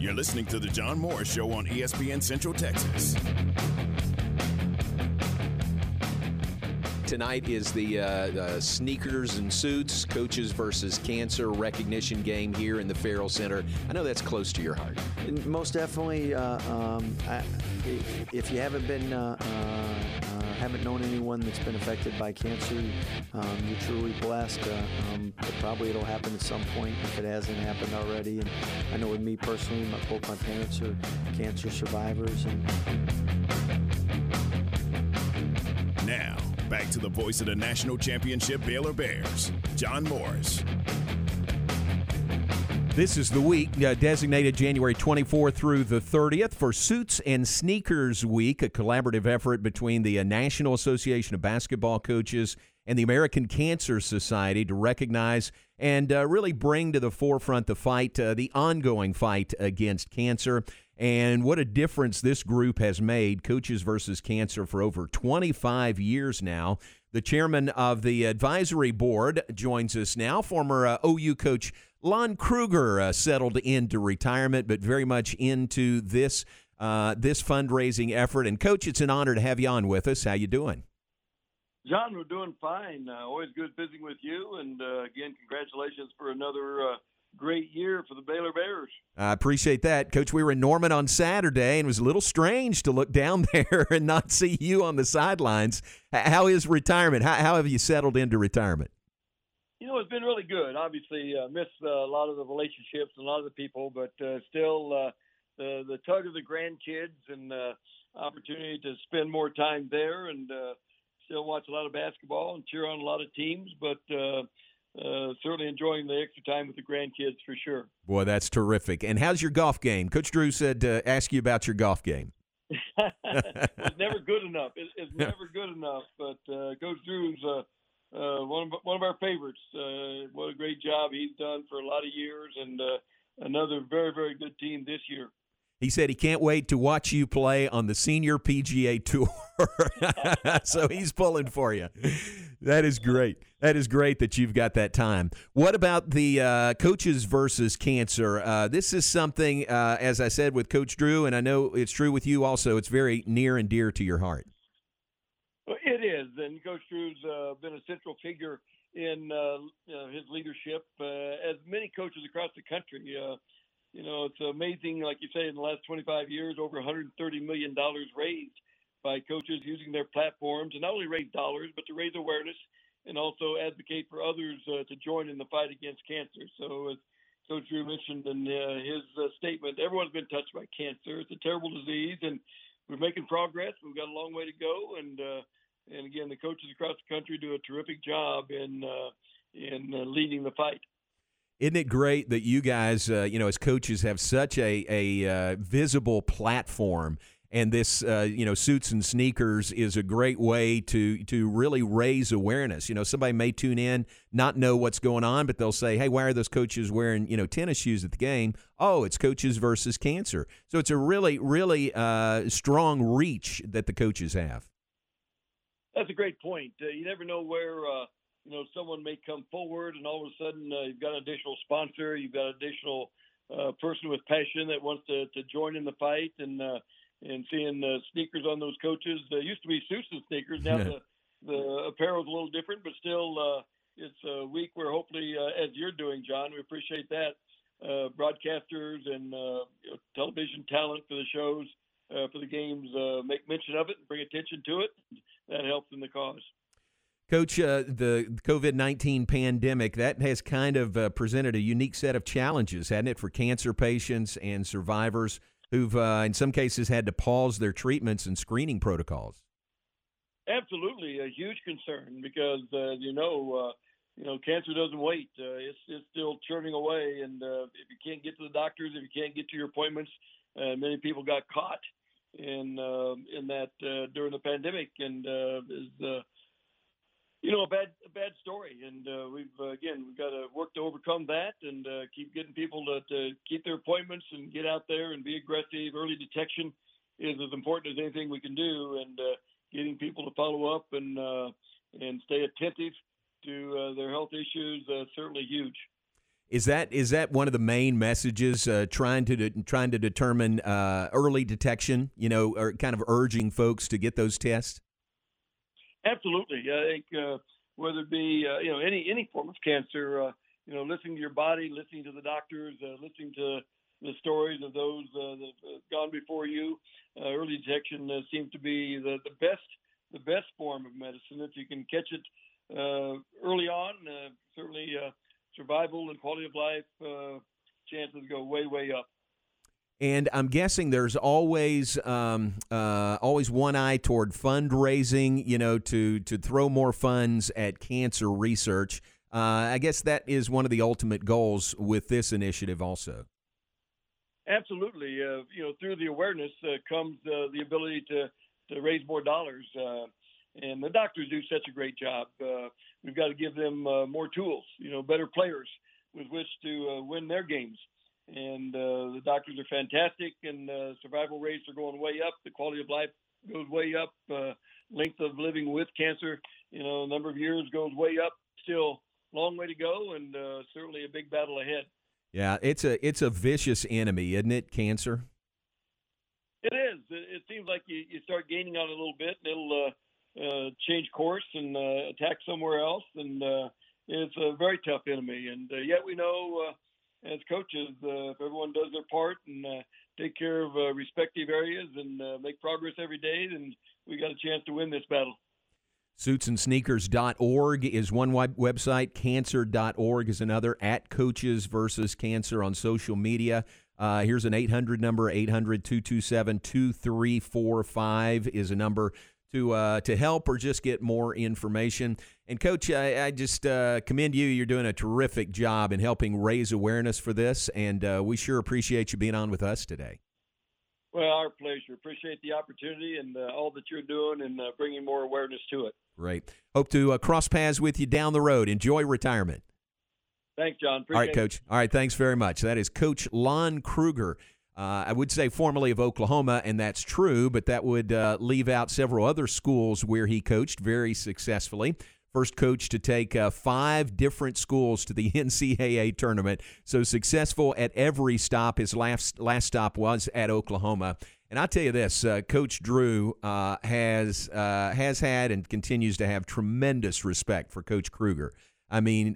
You're listening to The John Morris Show on ESPN Central Texas. Tonight is the, uh, the sneakers and suits, coaches versus cancer recognition game here in the Ferrell Center. I know that's close to your heart. Most definitely, uh, um, I, if you haven't been, uh, uh, uh, haven't known anyone that's been affected by cancer, um, you're truly blessed. Uh, um, but probably it'll happen at some point if it hasn't happened already. And I know with me personally, my, both my parents are cancer survivors. And Now, back to the voice of the national championship Baylor Bears, John Morris. This is the week uh, designated January 24th through the 30th for Suits and Sneakers Week, a collaborative effort between the uh, National Association of Basketball Coaches and the American Cancer Society to recognize and uh, really bring to the forefront the fight, uh, the ongoing fight against cancer. And what a difference this group has made, Coaches versus Cancer, for over 25 years now. The chairman of the advisory board joins us now, former uh, OU coach Lon Kruger uh, settled into retirement, but very much into this uh, this fundraising effort. And coach, it's an honor to have you on with us. How you doing? John, we're doing fine. Uh, always good visiting with you, and uh, again, congratulations for another uh, great year for the Baylor Bears. I appreciate that, Coach. We were in Norman on Saturday, and it was a little strange to look down there and not see you on the sidelines. How is retirement? How, how have you settled into retirement? You know, it's been really good. Obviously, uh, missed uh, a lot of the relationships and a lot of the people, but uh, still uh, the the tug of the grandkids and uh, opportunity to spend more time there, and uh, still watch a lot of basketball and cheer on a lot of teams. But uh, uh, certainly enjoying the extra time with the grandkids for sure. Boy, that's terrific. And how's your golf game? Coach Drew said to ask you about your golf game. it's never good enough. It, it's never good enough. But uh, Coach Drew's uh, uh, one of one of our favorites. Uh, what a great job he's done for a lot of years, and uh, another very very good team this year. He said he can't wait to watch you play on the senior PGA Tour. so he's pulling for you. That is great. That is great that you've got that time. What about the uh, coaches versus cancer? Uh, this is something, uh, as I said with Coach Drew, and I know it's true with you also. It's very near and dear to your heart. It is, and Coach Drew's uh, been a central figure in uh, know, his leadership, uh, as many coaches across the country. Uh, you know, it's amazing, like you say, in the last 25 years, over 130 million dollars raised by coaches using their platforms, and not only raise dollars, but to raise awareness and also advocate for others uh, to join in the fight against cancer. So, as Coach Drew mentioned in uh, his uh, statement, everyone's been touched by cancer. It's a terrible disease, and we're making progress. We've got a long way to go, and uh, and again, the coaches across the country do a terrific job in uh, in uh, leading the fight. Isn't it great that you guys, you know, as coaches, have such a a visible platform? And this, uh, you know, suits and sneakers is a great way to to really raise awareness. You know, somebody may tune in, not know what's going on, but they'll say, "Hey, why are those coaches wearing you know tennis shoes at the game?" Oh, it's coaches versus cancer. So it's a really, really uh, strong reach that the coaches have. That's a great point. Uh, you never know where uh, you know someone may come forward, and all of a sudden uh, you've got an additional sponsor, you've got an additional uh, person with passion that wants to, to join in the fight, and uh, and seeing uh, sneakers on those coaches. There used to be and sneakers. Now the the apparel is a little different, but still uh, it's a week where hopefully, uh, as you're doing, John, we appreciate that. Uh, broadcasters and uh, you know, television talent for the shows, uh, for the games, uh, make mention of it and bring attention to it. That helps in the cause. Coach, uh, the COVID 19 pandemic, that has kind of uh, presented a unique set of challenges, hadn't it, for cancer patients and survivors who've, uh, in some cases, had to pause their treatments and screening protocols? Absolutely, a huge concern because, uh, you know, uh, you know, cancer doesn't wait. Uh, it's, it's still churning away. And if you can't get to the doctors, if you can't get to your appointments, many people got caught in in that during the pandemic and is you know, a bad a bad story, and uh, we've uh, again we've got to work to overcome that and uh, keep getting people to, to keep their appointments and get out there and be aggressive. Early detection is as important as anything we can do, and uh, getting people to follow up and uh, and stay attentive to uh, their health issues uh, certainly huge. Is that is that one of the main messages? Uh, trying to de- trying to determine uh, early detection, you know, or kind of urging folks to get those tests. Absolutely, I think uh, whether it be uh, you know any any form of cancer, uh, you know, listening to your body, listening to the doctors, uh, listening to the stories of those that have gone before you, early detection seems to be the, the best the best form of medicine. If you can catch it early on, certainly survival and quality of life uh, chances go way, way up. And I'm guessing there's always um, uh, always one eye toward fundraising, you know, to to throw more funds at cancer research. Uh, I guess that is one of the ultimate goals with this initiative, also. Absolutely, uh, you know, through the awareness uh, comes uh, the ability to to raise more dollars, uh, and the doctors do such a great job we've got to give them more tools, you know, better players with which to win their games. And uh, the doctors are fantastic, and uh, survival rates are going way up. The quality of life goes way up. Uh, length of living with cancer, you know, number of years goes way up. Still, long way to go, and uh, certainly a big battle ahead. Yeah, it's a it's a vicious enemy, isn't it? Cancer. It is. It, it seems like you, you start gaining on it a little bit, and it'll uh, uh, change course and uh, attack somewhere else. And uh, it's a very tough enemy. And uh, yet we know, uh, as coaches, uh, if everyone does their part and uh, take care of uh, respective areas and uh, make progress every day, then we got a chance to win this battle. Suitsandsneakers.org is one website. Cancer.org is another. At Coaches versus Cancer on social media. Uh, here's an 800 number 800 227 2345 is a number to uh, to help or just get more information. And coach, I, I just uh, commend you. You're doing a terrific job in helping raise awareness for this, and uh, we sure appreciate you being on with us today. Well, our pleasure. Appreciate the opportunity and uh, all that you're doing and uh, bringing more awareness to it. Great. Hope to uh, cross paths with you down the road. Enjoy retirement. Thanks, John. Appreciate all right, Coach. All right, thanks very much. That is Coach Lon Kruger. Uh, I would say formerly of Oklahoma, and that's true, but that would uh, leave out several other schools where he coached very successfully. First coach to take uh, five different schools to the NCAA tournament. So successful at every stop. His last, last stop was at Oklahoma. And I tell you this, uh, Coach Drew uh, has uh, has had and continues to have tremendous respect for Coach Kruger. I mean,